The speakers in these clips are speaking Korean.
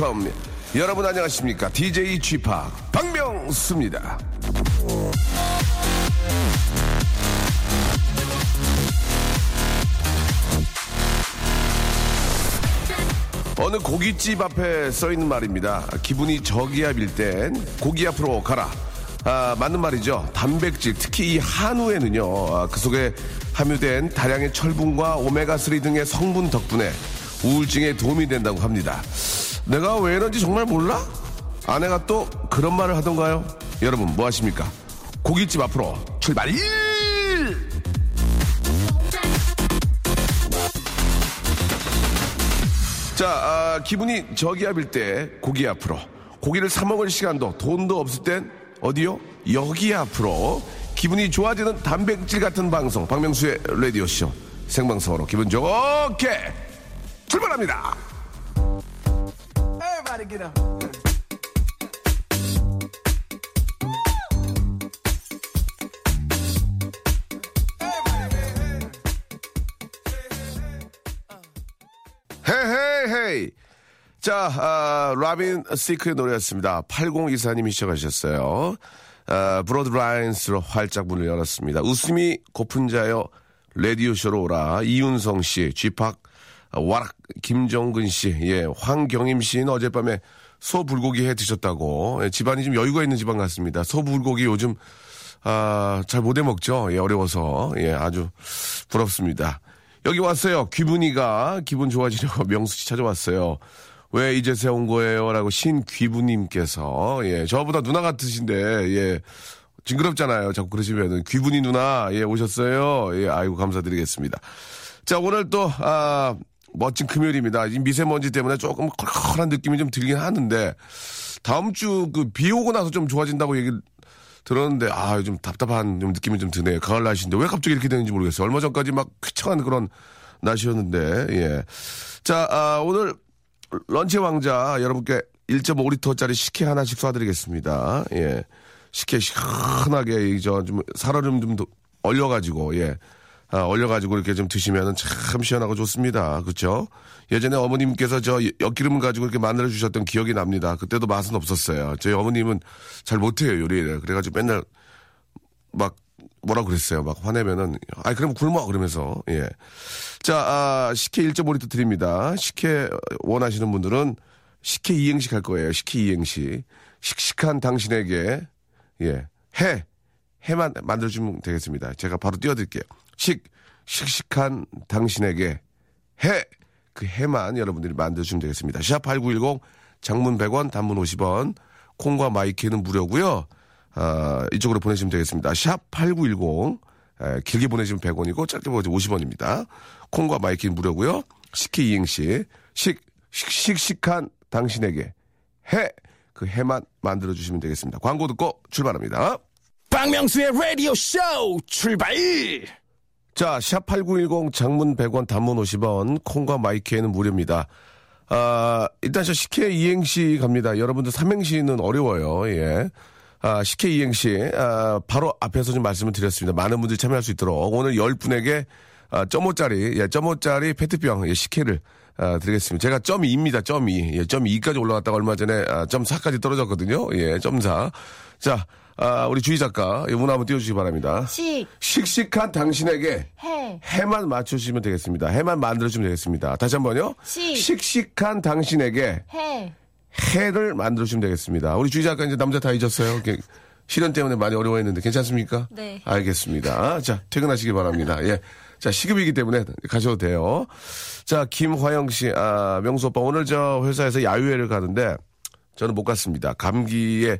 Wake up. 여러분 안녕하십니까? DJ 파 박명수입니다. 어느 고깃집 앞에 써 있는 말입니다. 기분이 저기압일 땐 고기 앞으로 가라. 아, 맞는 말이죠. 단백질, 특히 이 한우에는요, 아, 그 속에 함유된 다량의 철분과 오메가3 등의 성분 덕분에 우울증에 도움이 된다고 합니다. 내가 왜 이런지 정말 몰라? 아내가 또 그런 말을 하던가요? 여러분, 뭐 하십니까? 고깃집 앞으로 출발! 자, 아, 기분이 저기압일 때 고기 앞으로. 고기를 사 먹을 시간도 돈도 없을 땐 어디요? 여기 앞으로. 기분이 좋아지는 단백질 같은 방송. 박명수의 라디오 쇼. 생방송으로 기분 좋게 출발합니다. Everybody get up. Hey hey hey. 자, 아, 로빈 시크의 노래였습니다. 8024님이 시작하셨어요. 아, Blurred Lines로 활짝 문을 열었습니다. 웃음이 고픈 자여 레디오쇼로 오라. 이윤성 씨, 쥐팍, 아, 와락, 김정근 씨, 예, 황경임 씨는 어젯밤에 소 불고기 해 드셨다고. 예, 집안이 좀 여유가 있는 집안 같습니다. 소 불고기 요즘, 아, 잘 못 해 먹죠. 예, 어려워서. 예, 아주 부럽습니다. 여기 왔어요. 귀분이가 기분 좋아지려고 명수 씨 찾아왔어요. 왜 이제서 온 거예요? 라고 신귀분님께서, 예, 저보다 누나 같으신데, 예, 징그럽잖아요. 자꾸 그러시면은. 귀분이 누나, 예, 오셨어요. 예, 아이고, 감사드리겠습니다. 자, 오늘 또, 아, 멋진 금요일입니다. 이 미세먼지 때문에 조금 컬컬한 느낌이 좀 들긴 하는데, 다음 주 그 비 오고 나서 좀 좋아진다고 얘기를 들었는데, 아, 좀 답답한 좀 느낌이 좀 드네요. 가을 날씨인데, 왜 갑자기 이렇게 되는지 모르겠어요. 얼마 전까지 막 쾌청한 그런 날씨였는데, 예. 자, 아, 오늘 런치 왕자 여러분께 1.5리터짜리 식혜 하나씩 쏴드리겠습니다. 예. 식혜 시원하게, 이 저, 좀, 살얼음 좀더 얼려가지고, 예. 아, 얼려가지고 이렇게 좀 드시면은 참 시원하고 좋습니다. 그쵸? 예전에 어머님께서 저 엿기름 가지고 이렇게 만들어 주셨던 기억이 납니다. 그때도 맛은 없었어요. 저희 어머님은 잘 못해요, 요리를. 그래가지고 맨날 막 뭐라 그랬어요. 막 화내면은, 아이, 그럼 굶어! 그러면서, 예. 자, 아, 식혜 1.5리터 드립니다. 식혜 원하시는 분들은 식혜 이행시 갈 거예요. 식혜 이행시. 씩씩한 당신에게, 예. 해. 해만 만들어주면 되겠습니다. 제가 바로 띄워드릴게요. 식, 씩씩한 당신에게 해. 그 해만 여러분들이 만들어주면 되겠습니다. 샵 8910 장문 100원, 단문 50원, 콩과 my K는 무료고요 아, 이쪽으로 보내시면 되겠습니다. 샵 8910 길게 보내시면 100원이고 짧게 보내시면 50원입니다. 콩과 my K는 무료고요 식혜 이행시 식, 식, 씩씩한 당신에게 해. 그 해만 만들어 주시면 되겠습니다. 광고 듣고 출발합니다. 박명수의 라디오쇼 출발. 자, 샵8910 장문 100원, 단문 50원, 콩과 my K는 무료입니다. 아, 일단 저 식혜 이행시 갑니다. 여러분들 삼행시는 어려워요. 예. 아, 식혜 이행시, 아, 바로 앞에서 좀 말씀을 드렸습니다. 많은 분들이 참여할 수 있도록 오늘 10분에게 아, 점오짜리, 예, 점오짜리 페트병, 예, 식혜를 아, 드리겠습니다. 제가 점 2입니다. 점 2. 예, 점 2까지 올라갔다가 얼마 전에 아, 점 4까지 떨어졌거든요. 예, 점 4. 자, 아, 우리 주희 작가, 예, 문 한번 띄워주시기 바랍니다. 식, 씩씩한 당신에게 해, 해만 맞춰주시면 되겠습니다. 해만 만들어주면 되겠습니다. 다시 한 번요. 식. 씩씩한 당신에게 해. 해를 만들어주면 되겠습니다. 우리 주희 작가 이제 남자 다 잊었어요. 실현 때문에 많이 어려워했는데 괜찮습니까? 네. 알겠습니다. 자, 퇴근하시기 바랍니다. 예. 자, 시급이기 때문에 가셔도 돼요. 자, 김화영 씨, 아, 명수 오빠 오늘 저 회사에서 야유회를 가는데 저는 못 갔습니다. 감기에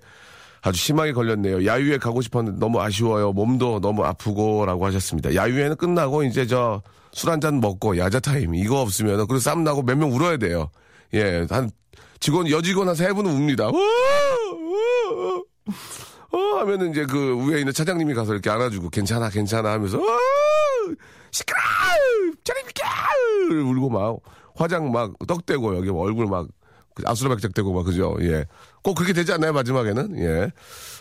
아주 심하게 걸렸네요. 야유회 가고 싶었는데 너무 아쉬워요. 몸도 너무 아프고라고 하셨습니다. 야유회는 끝나고 이제 저 술 한 잔 먹고 야자 타임 이거 없으면 그리고 쌈 나고 몇 명 울어야 돼요. 예, 한 직원 여직원 한 세 분은 웁니다. 어 하면은 이제 그 위에 있는 차장님이 가서 이렇게 안아주고 괜찮아 괜찮아 하면서 어, 시끄러! 저리 비켜! 울고 막 화장 막 떡대고 여기 얼굴 막 아수라백작되고 막 그죠? 예. 꼭 그렇게 되지 않나요 마지막에는? 예.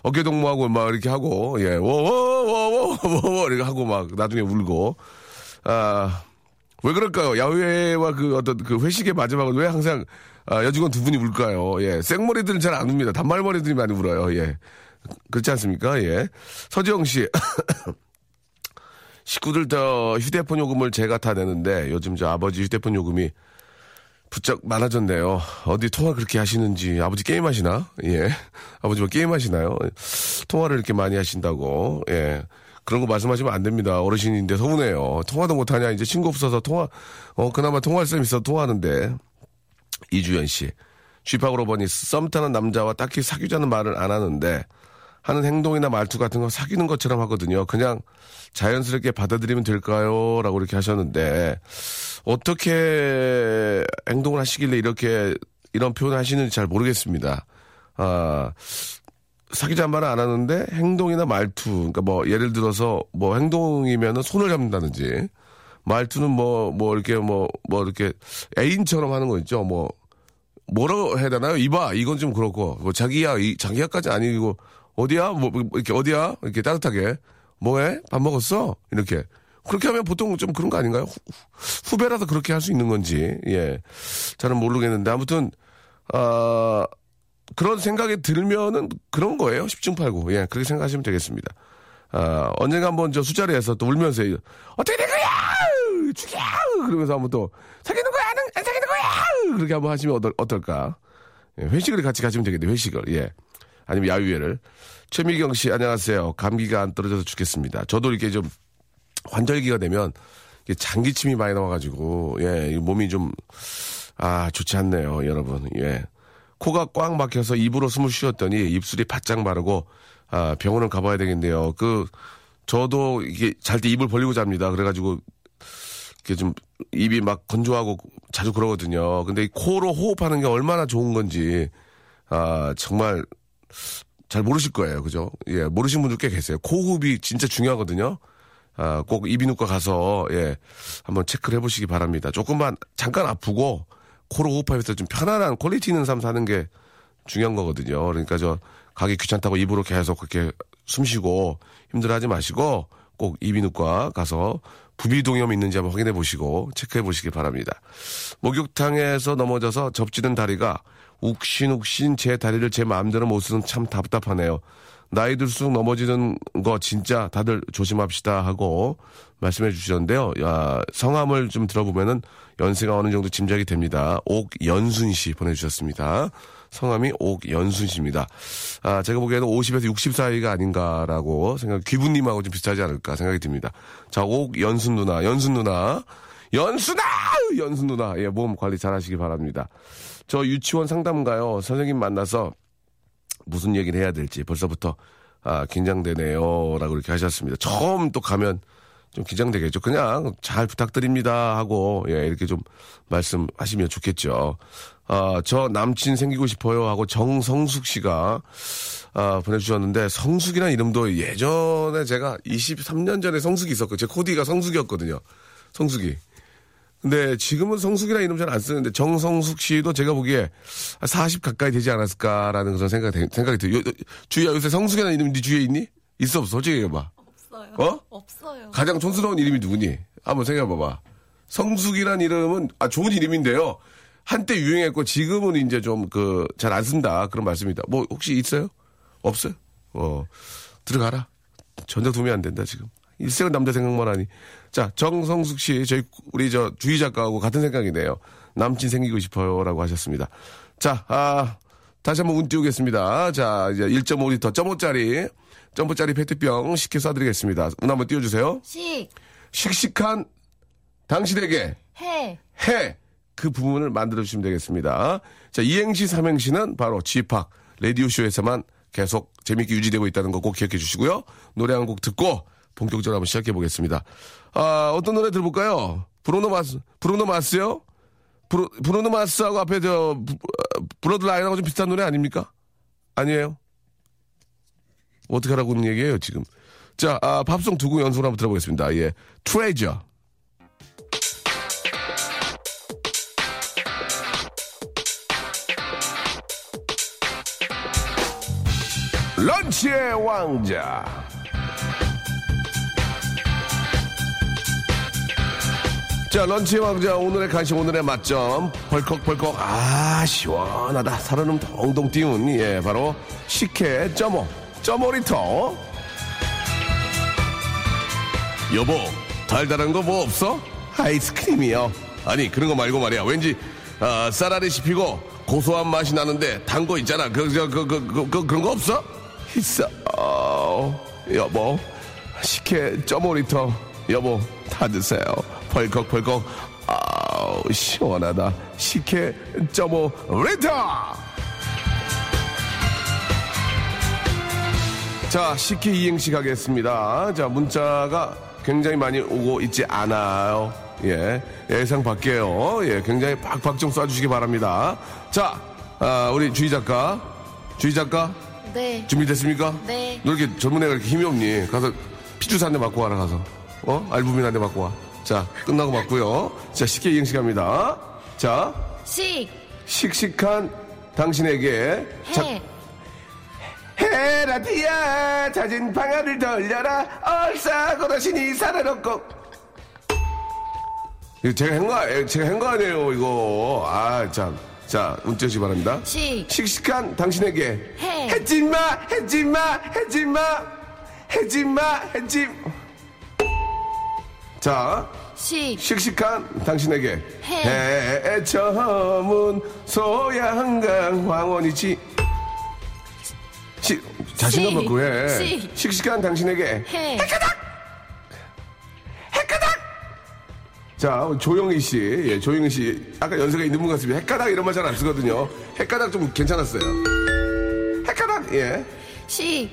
어깨 동무하고 막 이렇게 하고 예. 워워워워워워 이렇게 하고 막 나중에 울고 아. 왜 그럴까요? 야외와 그 어떤 그 회식의 마지막은 왜 항상 아, 여직원 두 분이 울까요? 예. 생머리들은 잘 안 웁니다. 단발머리들이 많이 울어요. 예. 그렇지 않습니까? 예. 서지영 씨. 식구들 저 휴대폰 요금을 제가 다 내는데 요즘 저 아버지 휴대폰 요금이 부쩍 많아졌네요. 어디 통화 그렇게 하시는지 아버지 게임 하시나? 예. 아버지 뭐 게임 하시나요? 통화를 이렇게 많이 하신다고. 예. 그런 거 말씀하시면 안 됩니다. 어르신인데 서운해요. 통화도 못하냐? 이제 친구 없어서 통화, 어, 그나마 통화할 사람 있어 통화하는데. 이주연 씨. 쥐팍으로 보니 썸 타는 남자와 딱히 사귀자는 말을 안 하는데 하는 행동이나 말투 같은 거 사귀는 것처럼 하거든요. 그냥 자연스럽게 받아들이면 될까요? 라고 이렇게 하셨는데 어떻게 행동을 하시길래 이렇게 이런 표현을 하시는지 잘 모르겠습니다. 아, 사귀자는 말은 안 하는데 행동이나 말투, 그러니까 뭐 예를 들어서 뭐 행동이면은 손을 잡는다든지 말투는 뭐, 뭐 이렇게 뭐, 뭐 이렇게 애인처럼 하는 거 있죠. 뭐 뭐라고 해야 되나요? 이봐, 이건 좀 그렇고, 뭐 자기야, 이, 자기야까지 아니고, 어디야? 뭐, 뭐, 이렇게 어디야? 이렇게 따뜻하게. 뭐해? 밥 먹었어? 이렇게. 그렇게 하면 보통 좀 그런 거 아닌가요? 후, 배라도 그렇게 할 수 있는 건지, 예. 잘은 모르겠는데, 아무튼, 아, 그런 생각이 들면은 그런 거예요. 10중 8구. 예, 그렇게 생각하시면 되겠습니다. 아, 언젠가 한번 저 술자리에서 또 울면서, 어떻게 된 거야! 죽여! 그러면서 한번 또, 사귀는 거야! 안, 안 사귀는 거야! 그렇게 한번 하시면 어떨, 어떨까? 예, 회식을 같이 가시면 되겠네요, 회식을. 예. 아니면 야유회를. 최미경 씨, 안녕하세요. 감기가 안 떨어져서 죽겠습니다. 저도 이렇게 좀 환절기가 되면 장기침이 많이 나와가지고, 예, 몸이 좀, 아, 좋지 않네요, 여러분. 예. 코가 꽉 막혀서 입으로 숨을 쉬었더니 입술이 바짝 마르고, 아, 병원을 가봐야 되겠네요. 그, 저도 이게 잘 때 입을 벌리고 잡니다. 그래가지고, 이게 좀 입이 막 건조하고 자주 그러거든요. 근데 이 코로 호흡하는 게 얼마나 좋은 건지, 아, 정말 잘 모르실 거예요. 그죠? 예, 모르신 분들 꽤 계세요. 코호흡이 진짜 중요하거든요. 아, 꼭 이비인후과 가서, 예, 한번 체크를 해보시기 바랍니다. 조금만, 잠깐 아프고, 코로 호흡하면서 좀 편안한 quality 있는 삶 사는 게 중요한 거거든요. 그러니까 저, 가기 귀찮다고 입으로 계속 그렇게 숨 쉬고 힘들어 하지 마시고, 꼭 이비인후과 가서 부비동염 있는지 한번 확인해 보시고 체크해 보시기 바랍니다. 목욕탕에서 넘어져서 접지는 다리가 욱신욱신 제 다리를 제 마음대로 못 쓰는 참 답답하네요. 나이 들수록 넘어지는 거 진짜 다들 조심합시다 하고 말씀해 주셨는데요. 야, 성함을 좀 들어보면은 연세가 어느 정도 짐작이 됩니다. 옥연순 씨 보내주셨습니다. 성함이 옥연순 씨입니다. 아, 제가 보기에는 50에서 60 사이가 아닌가라고 생각, 귀부님하고 좀 비슷하지 않을까 생각이 듭니다. 자, 옥연순 누나, 연순 누나, 연순아! 연순 누나, 예, 몸 관리 잘 하시기 바랍니다. 저 유치원 상담가요. 선생님 만나서 무슨 얘기를 해야 될지 벌써부터 아, 긴장되네요. 라고 이렇게 하셨습니다. 처음 또 가면 좀 긴장되겠죠. 그냥 잘 부탁드립니다 하고 예, 이렇게 좀 말씀하시면 좋겠죠. 아, 저 남친 생기고 싶어요 하고 정성숙 씨가 아, 보내주셨는데 성숙이라는 이름도 예전에 제가 23년 전에 성숙이 있었고 제 코디가 성숙이었거든요. 성숙이. 근데 지금은 성숙이라는 이름 잘 안 쓰는데 정성숙 씨도 제가 보기에 40 가까이 되지 않았을까라는 그런 생각이, 생각이 들어요. 주희야 요새 성숙이라는 이름 네 주위에 있니? 있어 없어? 솔직히 해봐. 없어요. 어? 없어요. 가장 촌스러운 이름이 누구니? 한번 생각해봐봐. 성숙이란 이름은 아 좋은 이름인데요. 한때 유행했고 지금은 이제 좀 그 잘 안 쓴다 그런 말씀입니다. 뭐 혹시 있어요? 없어요? 어 들어가라. 전혀 도움이 안 된다 지금. 일생은 남자 생각만 하니. 자 정성숙 씨 저희 우리 저 주희 작가하고 같은 생각이네요. 남친 생기고 싶어요 라고 하셨습니다. 자 아. 다시 한번 운 띄우겠습니다. 자, 이제 1.5리터, 0.5짜리, 점프짜리 페트병 쉽게 쏴드리겠습니다. 운 한번 띄워주세요. 식, 씩씩한 당신에게 해, 해! 그 부분을 만들어주시면 되겠습니다. 자, 이행시, 삼행시는 바로 지팍, 라디오쇼에서만 계속 재밌게 유지되고 있다는 거 꼭 기억해 주시고요. 노래 한 곡 듣고 본격적으로 한번 시작해 보겠습니다. 아, 어떤 노래 들어볼까요? 브루노 마스, 브루노 마스요? 브루, 브루노 마스하고 앞에 저, Blurred Line하고 좀 비슷한 노래 아닙니까? 아니에요? 어떻게 하라고 는 얘기예요, 지금? 자, 아, 팝송 두 곡 연속으로 한번 들어보겠습니다. 예. Treasure. 런치의 왕자. 자, 런치의 왕자, 오늘의 간식, 오늘의 맛점. 벌컥벌컥, 아, 시원하다. 살얼음 동동 띄운, 예, 바로 식혜 점오, 점오리터. 여보, 달달한 거 뭐 없어? 아이스크림이요. 아니, 그런 거 말고 말이야. 왠지, 아, 쌀알이 씹히고 고소한 맛이 나는데 단 거 있잖아. 그, 저, 그, 그, 그, 그, 그런 거 없어? 있어. 어, 여보, 식혜 점오리터. 여보, 다 드세요. 벌컥벌컥. 아우, 시원하다. 식혜 점오리터! 자, 식혜 이행시 가겠습니다. 자, 문자가 굉장히 많이 오고 있지 않아요. 예, 예상 밖에요. 예, 굉장히 팍팍 좀 쏴주시기 바랍니다. 자, 아, 우리 주희 작가. 주희 작가, 네. 준비됐습니까? 네. 너 이렇게 젊은 애가 이렇게 힘이 없니? 가서 피주사 한대 맞고 와라, 가서. 어? 알부민 한대 맞고 와. 자, 끝나고 맞고요. 자, 식혜 이행시 갑니다. 자, 식, 씩씩한 당신에게. 자, 해, 헤라디야 잦은 방아를 돌려라 얼싸고러시니 살아놓고 이거 제가 한 거, 제가 한 거 아니에요 이거 아참자 주시 바랍니다 식, 씩씩한 당신에게 해. 해지마 해지마 해지마 해지마 해지 자 식, 씩씩한 당신에게 해. 해 저문 소양강 황원이지. 시, 자신감 시. 갖고 해. 시. 씩씩한 당신에게 해, 자 조영희 씨. 예, 조영희 씨. 아까 연세가 있는 분 같습니다. 헷가닥 이런 말 잘 안 쓰거든요. 헷가닥 좀 괜찮았어요. 헷가닥! 예. 식,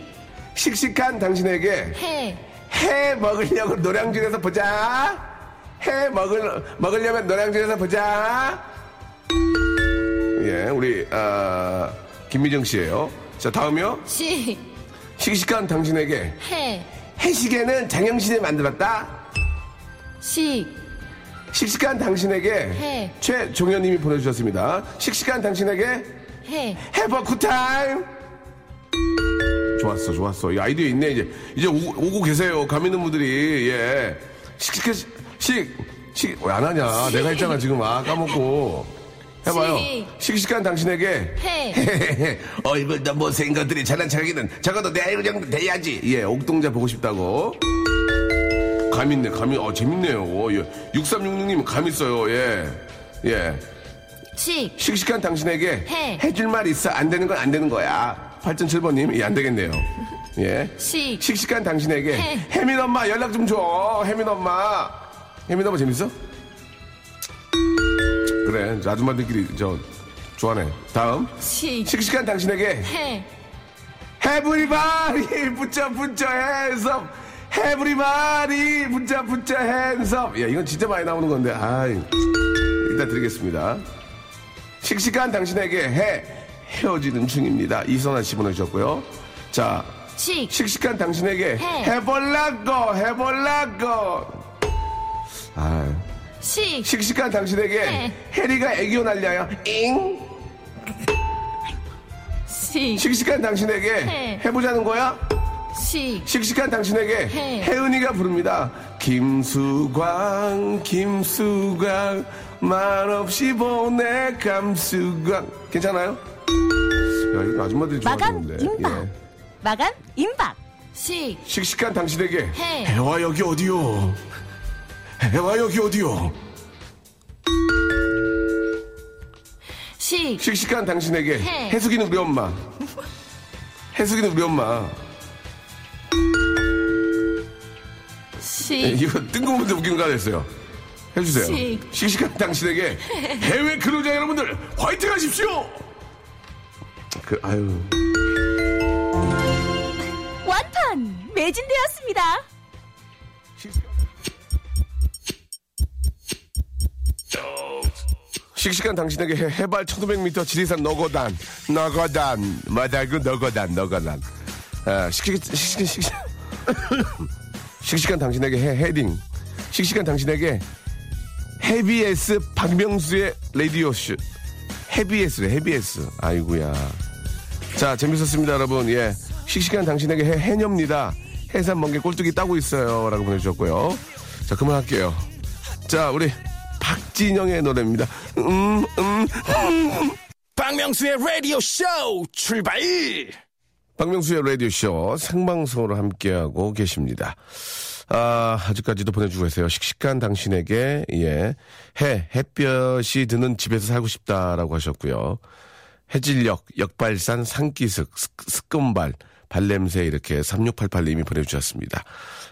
씩씩한 당신에게 해, 해 먹으려고 노량진에서 보자. 해 먹을 먹으려면 노량진에서 보자. 예, 우리 아, 김미정 씨예요. 자 다음이요. 식, 씩씩한 당신에게 해, 해시계는 장영신이 만들었다. 식, 씩씩한 당신에게 해. 최종현님이 보내주셨습니다. 씩씩한 당신에게 해, have a good time. 좋았어, 좋았어. 이 아이디어 있네, 이제. 이제 오, 고 계세요. 감 있는 분들이, 예. 식, 식, 식, 식, 왜 안 하냐. 내가 했잖아, 지금. 아, 까먹고. 해봐요. 식. 씩씩한 당신에게. 해. 얼굴도 못생긴 것들이 잘난 척하기는 적어도 내 아이로 정도 돼야지. 예, 옥동자 보고 싶다고. 감 있네, 감이, 어, 재밌네요. 예. 6366님 감 있어요, 예. 예. 식, 씩씩한 당신에게 해. 해줄 말 있어. 안 되는 건 안 되는 거야. 8007번님, 예, 안 되겠네요. 예. 식, 씩씩한 당신에게 해. 혜민 엄마 연락 좀 줘. 혜민 엄마. 혜민 엄마 재밌어? 그래, 저 아줌마들끼리 저 좋아하네. 다음. 식, 씩씩한 당신에게 해, 해브리바리 붙자 붙자 핸섭 해브리바리 붙자 붙자 핸섭 야 이건 진짜 많이 나오는 건데 아이 이따 드리겠습니다 씩씩한 당신에게 해 헤어지는 중입니다 이선아 씨 보내주셨고요 자 식, 씩씩한 당신에게 해. 해볼라고 해볼라고 아 식, 씩씩한 당신에게 해. 해리가 애교 날려요 잉 식, 씩씩한 당신에게 해. 해보자는 거야 식, 씩씩한 당신에게 해. 혜은이가 부릅니다. 김수광, 김수광, 말없이 보내 감수광. 괜찮아요? 야, 이거 아줌마들이 마감 좋아하는데. 임박. 예. 마감 임박. 식, 씩씩한 당신에게 해. 해와 여기 어디요? 해와 여기 어디요? 식, 씩씩한 당신에게 해. 해숙이는 우리 엄마. 해숙이는 우리 엄마. 예, 식, 이거 뜬금없는데 웃기는 거 하나 했어요. 해주세요. 씩. 씩씩한 당신에게 해외 근로자 여러분들 화이팅 하십시오! 그, 아유. 완판 매진되었습니다. 씩씩한 당신에게 해, 해발 1500m 지리산 너거단, 너거단, 마달그 너거단, 너거단. 아, 씩씩, 씩씩, 씩씩. 씩씩한 당신에게 해, 헤딩. 씩씩한 당신에게 헤비에스 박명수의 라디오쇼. 헤비에스래, 헤비에스. 아이구야. 자, 재밌었습니다, 여러분. 예. 씩씩한 당신에게 해, 해녀입니다. 해산 멍게 꼴뚜기 따고 있어요. 라고 보내주셨고요. 자, 그만할게요. 자, 우리 박진영의 노래입니다. 음, 음, 박명수의 라디오 쇼 출발 박명수의 라디오 쇼 생방송으로 함께하고 계십니다. 아, 아직까지도 보내주고 계세요. 씩씩한 당신에게, 예. 해, 햇볕이 드는 집에서 살고 싶다라고 하셨고요. 해질녘, 역발산, 산기슭, 습- 습금발, 발냄새 이렇게 3688님이 보내주셨습니다.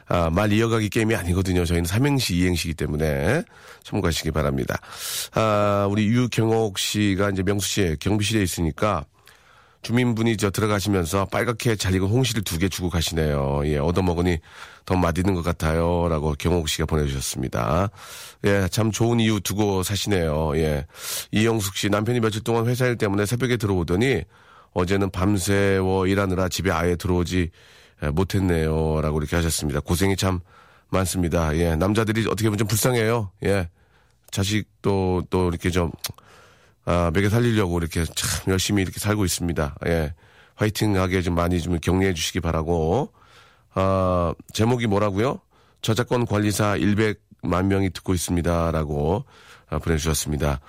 아, 말 이어가기 게임이 아니거든요. 저희는 삼행시, 이행시이기 때문에 참고하시기 바랍니다. 아, 우리 유경옥 씨가 이제 명수 씨 경비실에 있으니까 주민분이 저 들어가시면서 빨갛게 잘 익은 홍시를 두 개 주고 가시네요. 예, 얻어먹으니 더 맛있는 것 같아요. 라고 경옥 씨가 보내주셨습니다. 예, 참 좋은 이유 두고 사시네요. 예. 이영숙 씨, 남편이 며칠 동안 회사 일 때문에 새벽에 들어오더니 어제는 밤새워 일하느라 집에 아예 들어오지 예, 못했네요. 라고 이렇게 하셨습니다. 고생이 참 많습니다. 예, 남자들이 어떻게 보면 좀 불쌍해요. 예. 자식도 또 이렇게 좀 아, 먹여 살리려고 이렇게 참 열심히 이렇게 살고 있습니다. 예. 화이팅 하게 좀 많이 좀 격려해 주시기 바라고. 아, 제목이 뭐라고요? 저작권 관리사 100만 명이 듣고 있습니다. 라고 아, 보내주셨습니다.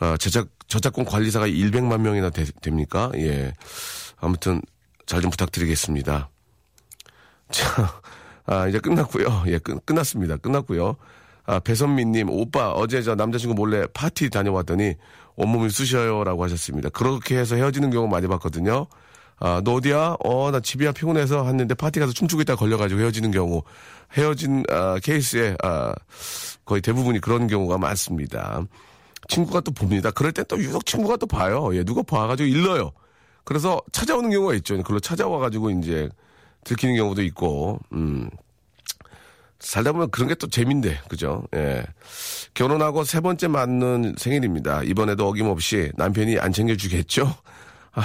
아, 제작, 저작권 관리사가 100만 명이나 되- 됩니까? 예. 아무튼 잘 좀 부탁드리겠습니다. 자, 아, 이제 끝났고요. 예, 끝, 끝났습니다. 끝났고요. 아, 배선미님, 오빠, 어제 저 남자친구 몰래 파티 다녀왔더니 온몸이 쑤셔요라고 하셨습니다. 그렇게 해서 헤어지는 경우 많이 봤거든요. 아, 너 어디야? 어, 나 집이야 피곤해서 했는데 파티 가서 춤추고 있다 걸려가지고 헤어지는 경우. 헤어진, 아, 케이스에, 아, 거의 대부분이 그런 경우가 많습니다. 친구가 또 봅니다. 그럴 땐 또 유독 친구가 또 봐요. 예, 누가 봐가지고 일러요. 그래서 찾아오는 경우가 있죠. 그걸로 찾아와가지고 이제 들키는 경우도 있고, 음. 살다 보면 그런 게 또 재민데, 그죠? 예. 결혼하고 세 번째 맞는 생일입니다. 이번에도 어김없이 남편이 안 챙겨주겠죠? 아,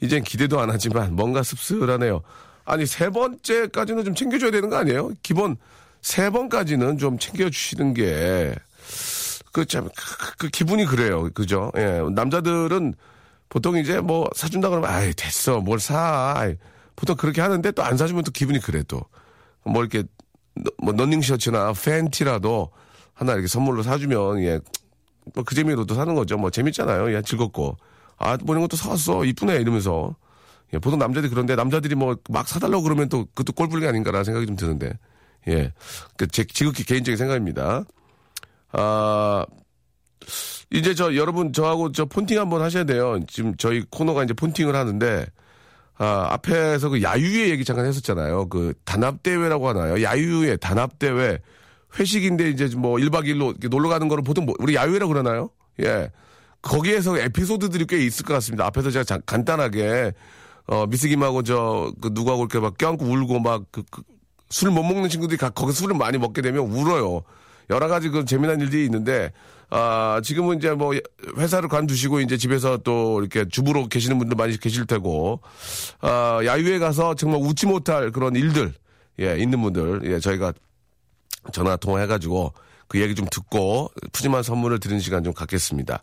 이젠 기대도 안 하지만 뭔가 씁쓸하네요. 아니, 세 번째까지는 좀 챙겨줘야 되는 거 아니에요? 기본 세 번까지는 좀 챙겨주시는 게, 그 참, 그, 그 기분이 그래요. 그죠? 예. 남자들은 보통 이제 뭐 사준다 그러면, 아이, 됐어. 뭘 사. 아이, 보통 그렇게 하는데 또 안 사주면 또 기분이 그래 또. 뭐 이렇게, 너- 뭐 러닝 셔츠나 팬티라도 하나 이렇게 선물로 사주면, 예. 뭐 그 재미로 또 사는 거죠. 뭐 재밌잖아요. 예, 즐겁고. 아, 뭐 이런 것도 사왔어. 이쁘네. 이러면서. 예, 보통 남자들이 그런데 남자들이 뭐 막 사달라고 그러면 또 그것도 꼴불견이 아닌가라는 생각이 좀 드는데. 예. 그 제 지극히 개인적인 생각입니다. 아, 이제 저 여러분 저하고 저 폰팅 한번 하셔야 돼요. 지금 저희 코너가 이제 폰팅을 하는데 아, 앞에서 그 야유회 얘기 잠깐 했었잖아요. 그 단합대회라고 하나요? 야유회, 단합대회. 회식인데 이제 뭐 1박 2일로 이렇게 놀러 가는 거를 보통 뭐 우리 야유회라고 그러나요? 예. 거기에서 에피소드들이 꽤 있을 것 같습니다. 앞에서 제가 자- 간단하게, 어, 미스김하고 저, 그 누구하고 이렇게 막 껴안고 울고 막 그, 술못 먹는 친구들이 가- 거기 술을 많이 먹게 되면 울어요. 여러 가지 그 재미난 일들이 있는데, 아, 지금은 이제 뭐 회사를 관두시고 이제 집에서 또 이렇게 주부로 계시는 분들 많이 계실 테고, 아, 야유회 가서 정말 웃지 못할 그런 일들, 예, 있는 분들, 예, 저희가 전화 통화해가지고 그 얘기 좀 듣고 푸짐한 선물을 드리는 시간 좀 갖겠습니다.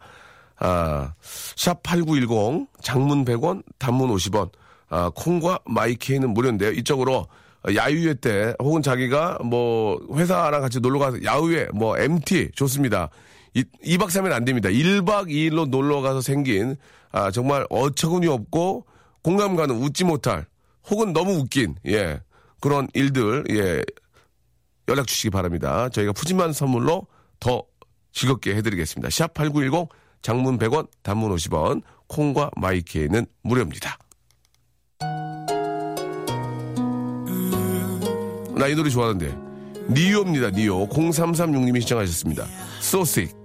아, 샵8910 장문 100원, 단문 50원, 아, 콩과 마이케이는 무료인데요. 이쪽으로 야유회 때 혹은 자기가 뭐 회사랑 같이 놀러 가서 야유회 뭐 MT 좋습니다. 이, 2박 3일 안 됩니다. 1박 2일로 놀러 가서 생긴 아, 정말 어처구니 없고 공감 가는 웃지 못할 혹은 너무 웃긴 예. 그런 일들 예. 연락 주시기 바랍니다. 저희가 푸짐한 선물로 더 즐겁게 해드리겠습니다. 샵 8910 장문 100원, 단문 50원, 콩과 마이케이는 무료입니다. 나 이 노래 좋아하는데. 니오입니다, 니오. 0336님이 시청하셨습니다. Sick.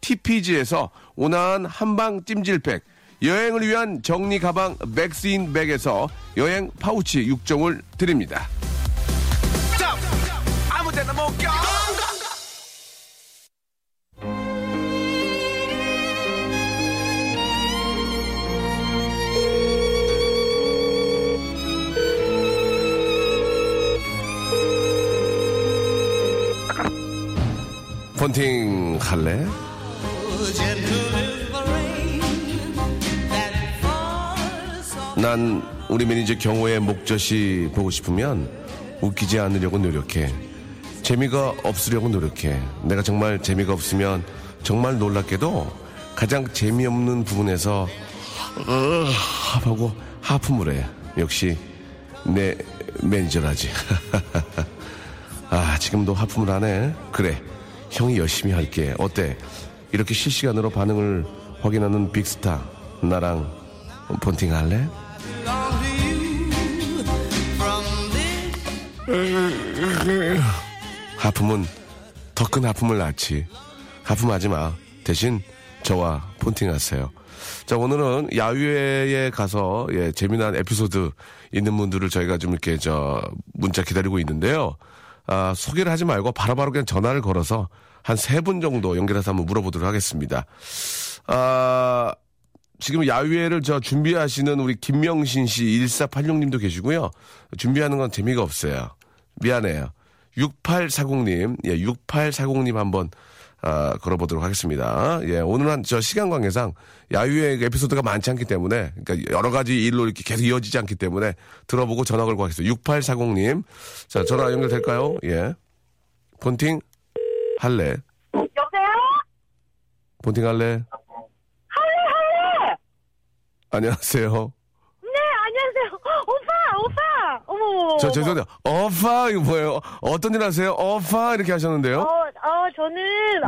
TPG에서 온화한 한방 찜질팩, 여행을 위한 정리 가방 맥스인 백에서 여행 파우치 6종을 드립니다. 폰팅 할래? 난 우리 매니저 경호의 목젖이 보고 싶으면 웃기지 않으려고 노력해. 재미가 없으려고 노력해. 내가 정말 재미가 없으면 정말 놀랍게도 가장 재미없는 부분에서 어, 하고 하품을 해. 역시 내 매니저라지. 아 지금도 하품을 하네. 그래. 형이 열심히 할게. 어때? 이렇게 실시간으로 반응을 확인하는 빅스타 나랑 폰팅 할래? 하품은 더큰 하품을 낳지. 하품하지 마. 대신 저와 폰팅하세요. 자 오늘은 야외에 가서 예, 재미난 에피소드 있는 분들을 저희가 좀 이렇게 저 문자 기다리고 있는데요. 아, 소개를 하지 말고 바로바로 그냥 전화를 걸어서 한 세 분 정도 연결해서 한번 물어보도록 하겠습니다. 아, 지금 야유회를 저 준비하시는 우리 김명신 씨 1486님도 계시고요. 준비하는 건 재미가 없어요. 미안해요. 6840님, 예, 6840님 한번 아, 걸어보도록 하겠습니다. 예, 오늘은 저 시간 관계상 야유회 에피소드가 많지 않기 때문에, 그러니까 여러 가지 일로 이렇게 계속 이어지지 않기 때문에 들어보고 전화 걸고 하겠습니다. 6840님. 자, 전화 연결될까요? 예. 폰팅 할래? 여보세요? 폰팅 할래? 할래 할래. 안녕하세요. 네 안녕하세요. 오빠 오빠. 어머. 저, 죄송해요. 어파, 이거 뭐예요? 어떤 일 하세요? 어파, 이렇게 하셨는데요? 어, 어 저는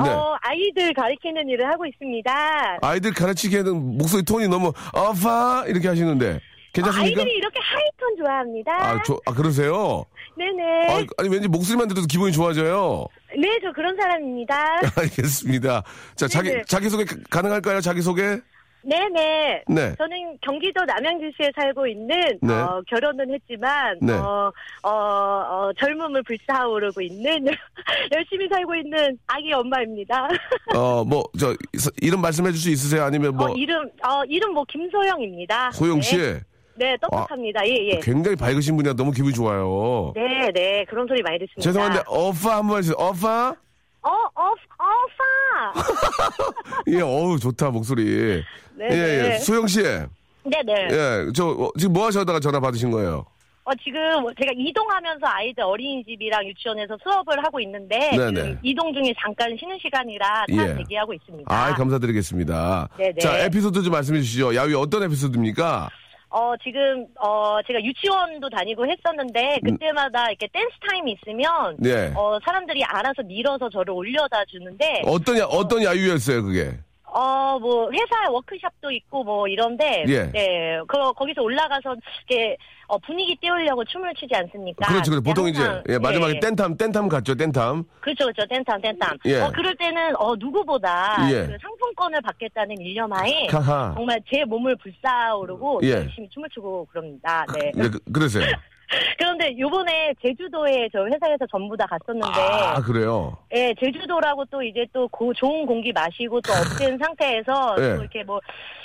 네. 어 아이들 가르치는 일을 하고 있습니다. 아이들 가르치기에는 목소리 톤이 너무 어파, 이렇게 하시는데. 괜찮습니까? 아이들이 이렇게 하이톤 좋아합니다. 아, 저, 아, 그러세요? 네네. 아, 아니, 왠지 목소리만 들어도 기분이 좋아져요. 네 저 그런 사람입니다. 알겠습니다. 자, 자기, 네네. 자기 소개 가- 가능할까요? 자기 소개? 네네. 네. 저는 경기도 남양주시에 살고 있는 네. 어, 결혼은 했지만 네. 어, 어, 어, 젊음을 불사오르고 있는 열심히 살고 있는 아기 엄마입니다. 어, 뭐, 저, 이- 이름 말씀해 줄 수 있으세요? 아니면 뭐, 어, 이름 어, 이름 뭐 김소영입니다. 소영 씨? 네, 네 똑똑합니다. 예 예. 굉장히 밝으신 분이라 너무 기분이 좋아요. 네, 네, 그런 소리 많이 듣습니다. 죄송한데, 어파 한번 해주세요. 어파? 어, 어, 어파! 예, 어우, 좋다, 목소리. 네, 예, 예. 네. 소영 씨. 네네. 예, 저, 어, 지금 뭐 하셔다가 전화 받으신 거예요? 어, 지금 제가 이동하면서 아이들 어린이집이랑 유치원에서 수업을 하고 있는데, 네네. 지금 이동 중에 잠깐 쉬는 시간이라 차 예. 대기하고 있습니다. 아, 감사드리겠습니다. 네네. 자, 에피소드 좀 말씀해 주시죠. 야위 어떤 에피소드입니까? 어, 지금, 어, 제가 유치원도 다니고 했었는데, 그때마다 이렇게 댄스 타임이 있으면, 음. 네. 어, 사람들이 알아서 밀어서 저를 올려다 주는데, 어떤, 야, 어떤 야유였어요, 그게? 어, 뭐, 회사 워크샵도 있고, 뭐, 이런데, 예. 네, 그, 거기서 올라가서, 이렇게, 어, 분위기 띄우려고 춤을 추지 않습니까? 그렇죠, 그렇죠. 보통 이제, 항상, 예, 마지막에 예. 땐탐, 땐탐 갔죠, 땐탐. 그렇죠, 그렇죠. 댄탐, 댄탐. 예. 어, 그럴 때는, 어, 누구보다, 예. 그 상품권을 받겠다는 일념하에. 정말 제 몸을 불사오르고, 예. 열심히 춤을 추고 그럽니다. 네. 예, 그, 그러세요. 그런데 요번에 제주도에 저 회사에서 전부 다 갔었는데, 아, 그래요. 예, 제주도라고 또 이제 또 고, 좋은 공기 마시고 또 up된 상태에서 예. 또 이렇게 뭐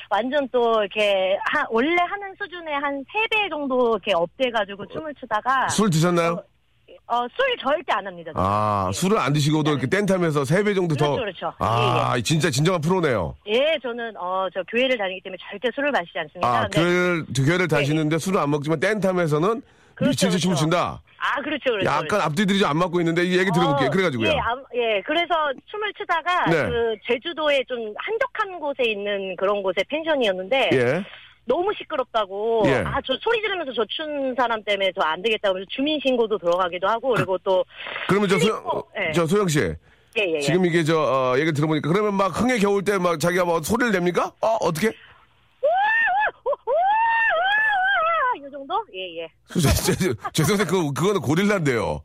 완전 또 이렇게 하, 원래 하는 수준의 한 세 배 정도 이렇게 up돼가지고 춤을 추다가 술 드셨나요? 어, 술 절대 안 합니다. 저는. 아, 술을 안 드시고도 이렇게 땐탐에서 세 배 정도 더. 그렇죠, 그렇죠. 아, 진짜 진정한 프로네요. 예, 저는 어 저 교회를 다니기 때문에 절대 술을 마시지 않습니다. 아, 근데- 교회를, 교회를 다시는데 술을 안 먹지만 땐탐에서는 그렇죠, 미친 듯이 그렇죠. 춘다. 아, 그렇죠, 그렇죠. 약간 그렇죠. 앞뒤들이 좀 안 맞고 있는데 이 얘기 들어볼게요. 어, 그래가지고요. 예, 암- 예, 그래서 춤을 추다가 네. 그 제주도에 좀 한적한 곳에 있는 그런 곳에 펜션이었는데 예. 너무 시끄럽다고. 예. 아, 저 소리 지르면서 저 춘 사람 때문에 저 안 되겠다고 그래서 주민 신고도 들어가기도 하고, 그리고 또, 그러면 저 소영, 예. 저 소영 씨. 예, 예, 예. 지금 이게 저, 어, 얘기를 들어보니까 그러면 막 흥에 겨울 때 막 자기가 뭐 소리를 냅니까? 어, 어떻게? 이 정도? 예, 예. 죄송한데 그, 그거는 고릴라인데요.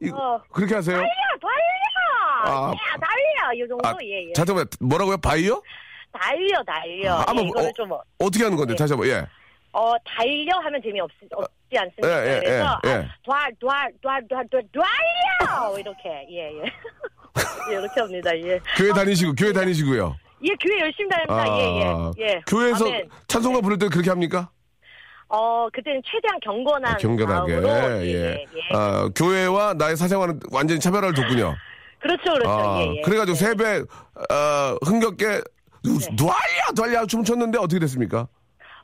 이거 어. 그렇게 하세요? 달려, 달려! 아. 야, 달려! 이 정도? 아, 예, 예. 잠깐만, 뭐라고요? 바이요? 달려, 달려. 아, 예, 뭐, 이거를 어, 좀, 어, 어떻게 하는 건데? 예. 다시 한 번, 예. 어, 달려 하면 재미없, 없지 않습니까? 예, 예, 그래서, 예, 아, 예. 도알, 도알, 달려! 이렇게, 예, 예. 예, 이렇게 합니다, 예. 교회 다니시고, 교회 다니시고요. 예, 교회 열심히 다닙니다, 아, 예, 예. 예. 교회에서 아멘. 찬송가 부를 때 그렇게 합니까? 어, 그때는 최대한 경건한 아, 경건하게. 예. 예, 예, 예. 아, 교회와 나의 사생활은 완전히 차별화를 뒀군요. 그렇죠, 그렇죠, 아, 예, 예. 그래가지고 세배, 어, 흥겹게, 누- 네. 누아야, 누아야 춤췄는데 어떻게 됐습니까?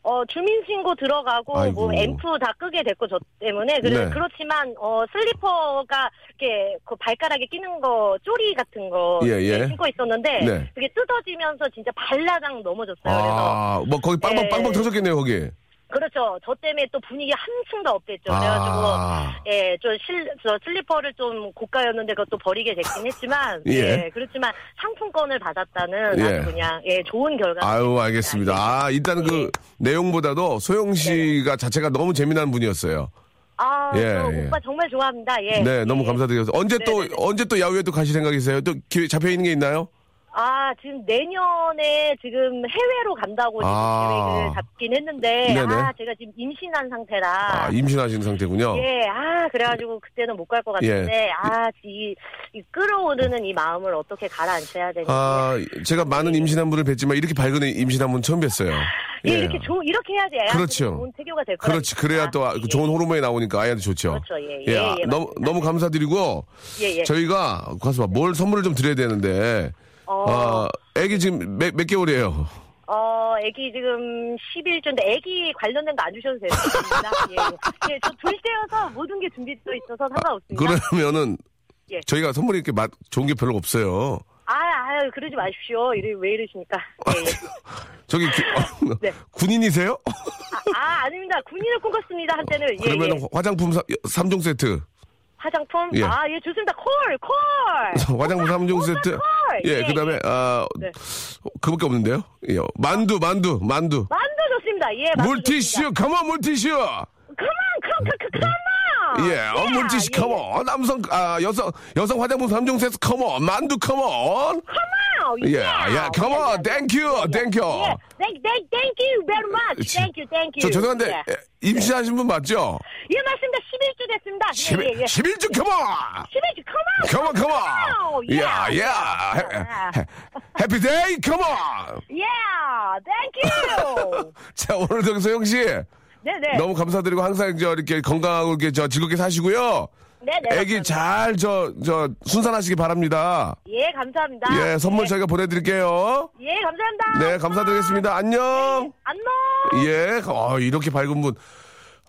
어, 주민신고 들어가고, 아이고. 뭐, 앰프 다 끄게 됐고, 저 때문에. 그래, 네. 그렇지만, 어, 슬리퍼가, 이렇게, 그 발가락에 끼는 거, 쪼리 같은 거. 예, 예. 신고 있었는데, 네. 그게 뜯어지면서 진짜 발라당 넘어졌어요. 그래서. 아, 뭐 거기 빵빵, 예. 빵빵 터졌겠네요, 거기. 그렇죠. 저 때문에 또 분위기 한층 더 up됐죠. 그래가지고, 아, 예, 저 실, 저 슬리퍼를 좀 고가였는데 그것도 버리게 됐긴 했지만, 예. 예. 그렇지만 상품권을 받았다는 예. 아주 그냥, 예, 좋은 결과. 아유, 알겠습니다. 아, 일단은 그 예. 내용보다도 소영 씨가 자체가 너무 재미난 분이었어요. 아, 예, 저 예. 오빠 정말 좋아합니다. 예. 네, 너무 예. 감사드려서. 언제 또, 네네네. 언제 또 야후에 또 가실 생각이세요? 또 기회 잡혀 있는 게 있나요? 아, 지금 내년에 지금 해외로 간다고 지금 아. 계획을 잡긴 했는데, 네네. 아, 제가 지금 임신한 상태라. 아, 임신하신 상태군요. 예, 아, 그래가지고 그때는 못 갈 것 같은데, 예. 아, 이, 이 끌어오르는 이 마음을 어떻게 가라앉혀야 되는지. 아, 제가 많은 임신한 분을 뵀지만 이렇게 밝은 임신한 분 처음 뵀어요. 예, 이렇게 좋 이렇게 해야지 그렇죠. 좋은 태교가 될 거예요. 그렇지. 그래야 또 아- 그 좋은 호르몬이 나오니까 아이한테 좋죠. 그렇죠. 예, 예, 아, 예, 너무. 너무 감사드리고, 예, 예. 저희가, 가서 봐, 뭘 선물을 좀 드려야 되는데, 어, 어, 애기 지금 몇, 몇 개월이에요? 어, 애기 지금 11주인데 애기 관련된 거 안 주셔도 됩니다. 예, 예. 예, 저 둘째여서 모든 게 준비되어 있어서 상관없습니다. 그러면은, 예. 저희가 선물이 이렇게 맛, 좋은 게 별로 없어요. 아, 아유, 그러지 마십시오. 이래, 왜 이러십니까? 예, 예. 저기, 구- 네. 군인이세요? 아, 아, 아 닙니다. 군인을 꿈꿨습니다, 한때는. 예, 그러면 예. 화장품 삼 3종 세트. 화장품? 예. 아, 예, 좋습니다. 콜, 콜! 화장품 3종 세트. 예, 예, 그 다음에, 예. 아, 네. 그밖에 없는데요? 예, 만두, 만두, 만두. 만두 좋습니다. 예, 만두 물티슈. come on, 물티슈! 그만, 그만, 그만, 예, 어, 물티슈, 예, come on. 남성, 아, 여성, 여성 화장품 3종 세트, come on. 만두, come on. Come on! 예, 예, come on. Thank you, thank you. 예, thank, thank, thank you very much. Thank you, thank you. 저 죄송한데, 예, 에, 임신하신 분 맞죠? 예 맞습니다. 11주 됐습니다. 11, 예, 예, 예. 11주, 컴온! 11주, 컴온! 컴온, 컴온! 예, 야, 야. 해피데이, 컴온! 예, thank you. 자, 오늘 저기 소영 씨. 네네. 너무 감사드리고 항상 저 이렇게 건강하고 이렇게 저 즐겁게 사시고요. 네네. 애기 잘 저 저 순산하시기 바랍니다. 예, 감사합니다. 예, 선물 예, 저희가 보내드릴게요. 예, 감사합니다. 네, 감사드리겠습니다. 안녕. 안녕. 예, 아, 이렇게 밝은 분.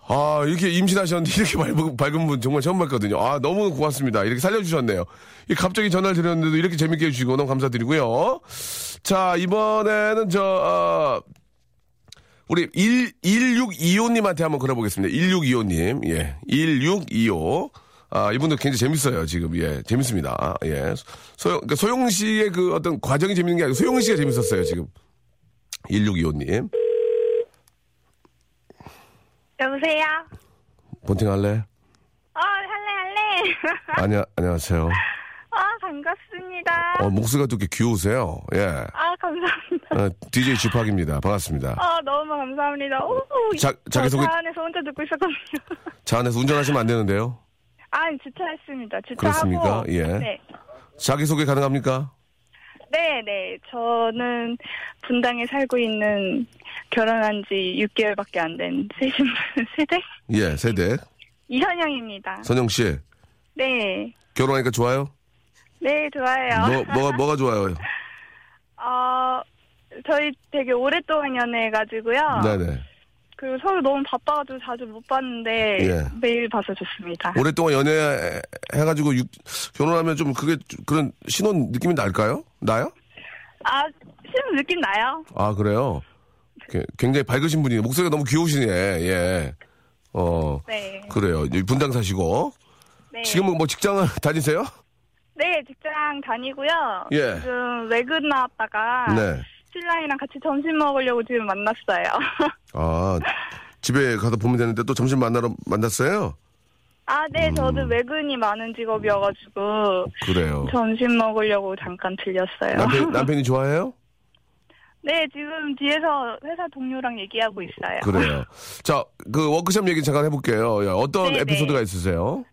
아, 이렇게 임신하셨는데 이렇게 밝은, 밝은 분 정말 처음 봤거든요. 아, 너무 고맙습니다. 이렇게 살려주셨네요. 이 갑자기 전화를 드렸는데도 이렇게 재밌게 해주시고 너무 감사드리고요. 자, 이번에는 저, 어, 우리 1, 1625님한테 한번 걸어보겠습니다. 1625님. 예. 1625. 아, 이분도 굉장히 재밌어요, 지금. 예. 재밌습니다. 예. 소영, 그러니까 소영 씨의 그 어떤 과정이 재밌는 게 아니고 소영 씨가 재밌었어요, 지금. 1625님. 여보세요? 본팅 할래? 어, 할래, 할래. 아니, 안녕하세요. 아, 반갑습니다. 어, 목소리가 또 이렇게 귀여우세요. 예. 아, 감사합니다. 어, DJ 지팍입니다. 반갑습니다. 아, 너무 감사합니다. 오, 자- 저 자기소개- 차 안에서 혼자 듣고 있었거든요. 차 안에서 운전하시면 안 되는데요. 아, 주차했습니다. 주차하고. 그렇습니까? 예. 네. 자기소개 가능합니까? 네, 네. 저는 분당에 살고 있는 결혼한 지 6개월밖에 안 된 새신부 세대 예, 세대. 이현영입니다. 선영 씨. 네. 결혼하니까 좋아요? 네, 좋아요. 뭐, 뭐가, 뭐가 좋아요? 어, 저희 되게 오랫동안 연애해가지고요. 네네. 그리고 서로 너무 바빠가지고 자주 못 봤는데 예. 매일 봐서 좋습니다. 오랫동안 연애해가지고 육- 결혼하면 좀 그게 좀 그런 신혼 느낌이 날까요? 나요? 아, 싫은 느낌 나요? 아, 그래요? 게- 굉장히 밝으신 분이 목소리가 너무 귀여우시네. 예. 어. 네. 그래요. 여기 분당 사시고. 네. 지금은 뭐 직장을 다니세요? 네, 직장 다니고요. 예. 지금 외근 나왔다가 네. 신랑이랑 같이 점심 먹으려고 지금 만났어요. 아, 집에 가서 보면 되는데 또 점심 만나러 만났어요? 아, 네, 음. 저도 외근이 많은 직업이어가지고 그래요. 점심 먹으려고 잠깐 들렸어요. 남편, 남편이 좋아해요? 네, 지금 뒤에서 회사 동료랑 얘기하고 있어요. 그래요. 자, 그 워크숍 얘기 잠깐 해볼게요. 예, 어떤 네, 에피소드가 네. 있으세요?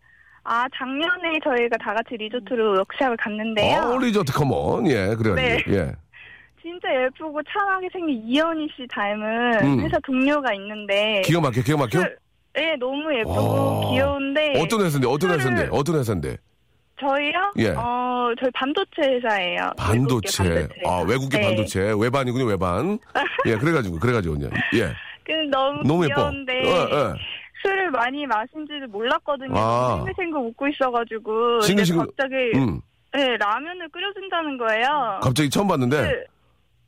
아, 작년에 저희가 다 같이 리조트로 워크샵을 갔는데요. 어, 리조트 컴온. 예, 그래요. 네. 예. 진짜 예쁘고 참하게 생긴 이현희 씨 닮은 음. 회사 동료가 있는데. 기가 막혀, 기가 막혀? 술- 네, 너무 예쁘고 와. 귀여운데. 어떤 회사인데, 어떤 술을- 회사인데, 어떤 회사인데? 저희요? 예. 어, 저희 반도체 회사예요. 반도체. 외국계 아, 외국계 네. 반도체. 외반이군요, 외반. 예, 그래가지고, 그래가지고요. 예. 근데 너무, 너무 예뻐. 귀여운데. 예, 예. 술을 많이 마신지도 몰랐거든요. 아. 생글생글 웃고 있어가지고. 근데 싱글싱글- 갑자기, 음. 네, 라면을 끓여준다는 거예요. 갑자기 처음 봤는데. 그-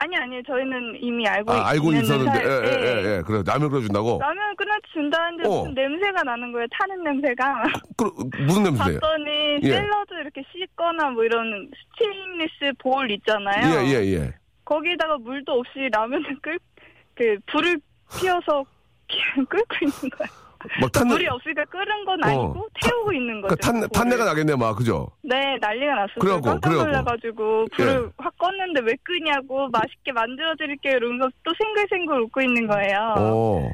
아니, 아니, 저희는 이미 알고 아, 알고 있었는데, 예, 회사- 예, 예, 예. 그래, 라면 끓여준다고? 라면 끊어준다는데 어. 무슨 냄새가 나는 거예요. 타는 냄새가. 그, 무슨 냄새예요? 봤더니 예. 샐러드 이렇게 씻거나 뭐 이런 스테인리스 볼 있잖아요. 예, 예, 예. 거기다가 물도 없이 라면을 끌, 그, 불을 피워서 끓고 있는 거예요. 막 탄, 물이 없으니까 끓은 건 아니고 태우고 있는 거죠. 그 탄. 탄내가 나겠네, 막, 그죠? 네, 난리가 났어요. 그래갖고, 깜짝. 놀라가지고 불을 예. 확 껐는데 왜 끄냐고 맛있게 만들어드릴게요 이러면서 또 생글생글 웃고 있는 거예요. 어.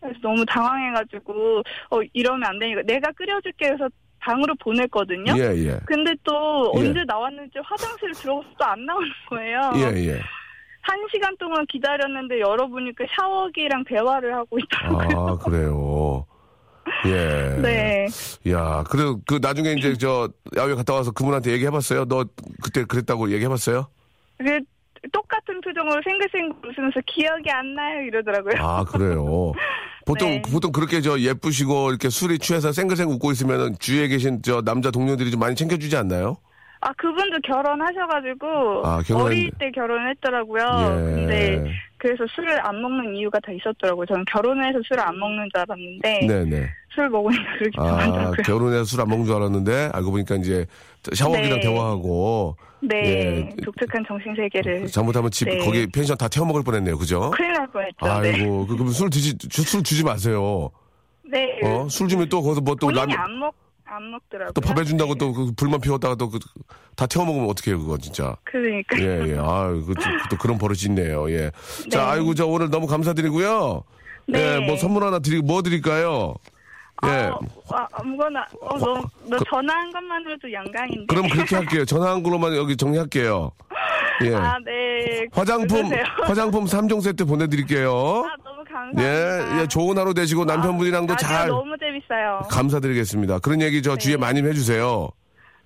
그래서 너무 당황해가지고 어 이러면 안 되니까 내가 끓여줄게 해서 방으로 보냈거든요. 예, 예. 근데 또 예. 언제 나왔는지 화장실 들어가서 또 안 나오는 거예요. 예, 예. 한 시간 동안 기다렸는데 여러분이 그 샤워기랑 대화를 하고 있더라고요. 아, 그래요. 예. 네. 야, 그래도 그 나중에 이제 저 야외 갔다 와서 그분한테 얘기해봤어요? 너 그때 그랬다고 얘기해봤어요? 그 똑같은 표정으로 생글생글 웃으면서 기억이 안 나요 이러더라고요. 아, 그래요. 보통, 네. 보통 그렇게 저 예쁘시고 이렇게 술이 취해서 생글생글 웃고 있으면은 주위에 계신 저 남자 동료들이 좀 많이 챙겨주지 않나요? 아 그분도 결혼하셔가지고 아, 결혼했- 어릴 때 결혼했더라고요. 예. 근데 그래서 술을 안 먹는 이유가 다 있었더라고요. 저는 결혼해서 술을 안 먹는 줄 알았는데 네네. 술 먹으니까 그렇게 아, 좋아하더라고요. 결혼해서 술 안 먹는 줄 알았는데 알고 보니까 이제 샤워기랑 네. 대화하고 네, 예. 독특한 정신 세계를 잘못하면 집 네. 거기 펜션 다 태워 먹을 뻔했네요. 그죠? 큰일 날 뻔했죠. 네. 아이고, 그, 그럼 술 드지, 주- 술 주지 마세요. 네. 어? 술 주면 또 거기서 뭐또 본인이 라면, 안 먹, 안 먹더라고요. 또 밥 해준다고 네. 또그 불만 피웠다가 또 다 태워 먹으면 어떡해요, 그거 진짜. 그러니까. 예, 예. 아유, 그, 또 그런 버릇이 있네요. 예. 자, 네. 아이고, 저 오늘 너무 감사드리고요. 네. 예, 뭐 선물 하나 드리고, 뭐 드릴까요? 예. 어, 와, 아무거나, 어, 너, 너 전화한 것만으로도 영광인데. 그럼 그렇게 할게요. 전화한 걸로만 여기 정리할게요. 예. 아, 네. 화장품, 그러세요. 화장품 3종 세트 보내드릴게요. 아, 너무 감사합니다. 예, 예, 좋은 하루 되시고 남편분이랑도 아, 라디오 잘 너무 재밌어요. 감사드리겠습니다. 그런 얘기 저 주위에 많이 해주세요.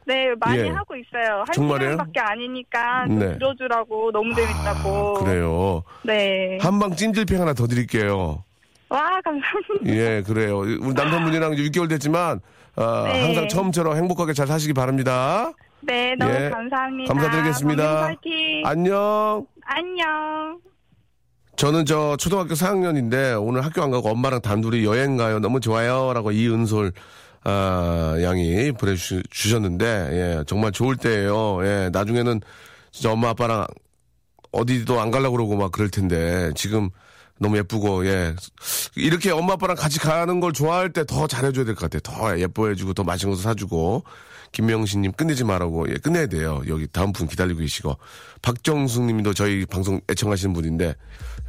네, 많이 예. 하고 있어요. 한 정말이에요? 시간밖에 아니니까 좀 네. 들어주라고 너무 재밌다고. 아, 그래요. 네. 한방 찜질팩 하나 더 드릴게요. 와, 감사합니다. 예, 그래요. 우리 남편분이랑 이제 6개월 됐지만, 어, 네. 항상 처음처럼 행복하게 잘 사시기 바랍니다. 네, 너무 예. 감사합니다. 감사드리겠습니다. 화이팅. 안녕. 안녕. 저는 저 초등학교 4학년인데 오늘 학교 안 가고 엄마랑 단둘이 여행 가요. 너무 좋아요. 라고 이은솔 아, 양이 보내주셨는데, 예, 정말 좋을 때예요. 예, 나중에는 진짜 엄마 아빠랑 어디도 안 가려고 그러고 막 그럴 텐데, 지금 너무 예쁘고, 예. 이렇게 엄마 아빠랑 같이 가는 걸 좋아할 때 더 잘해줘야 될 것 같아요. 더 예뻐해주고, 더 맛있는 것도 사주고. 김명신님 끝내지 말라고, 예, 끝내야 돼요. 여기 다음 분 기다리고 계시고. 박정숙 님도 저희 방송 애청하시는 분인데,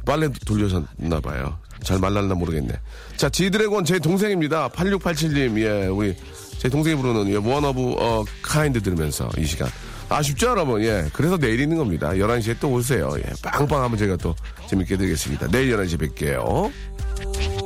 빨래 돌려셨나 봐요. 잘 말랐나 모르겠네. 자, 지드래곤 제 동생입니다. 8687님, 예, 우리, 제 동생이 부르는, 예, one of a kind 들으면서 이 시간. 아쉽죠, 여러분? 예. 그래서 내일 있는 겁니다. 11시에 또 오세요. 예. 빵빵 하면 제가 또 재밌게 드리겠습니다. 내일 11시에 뵐게요.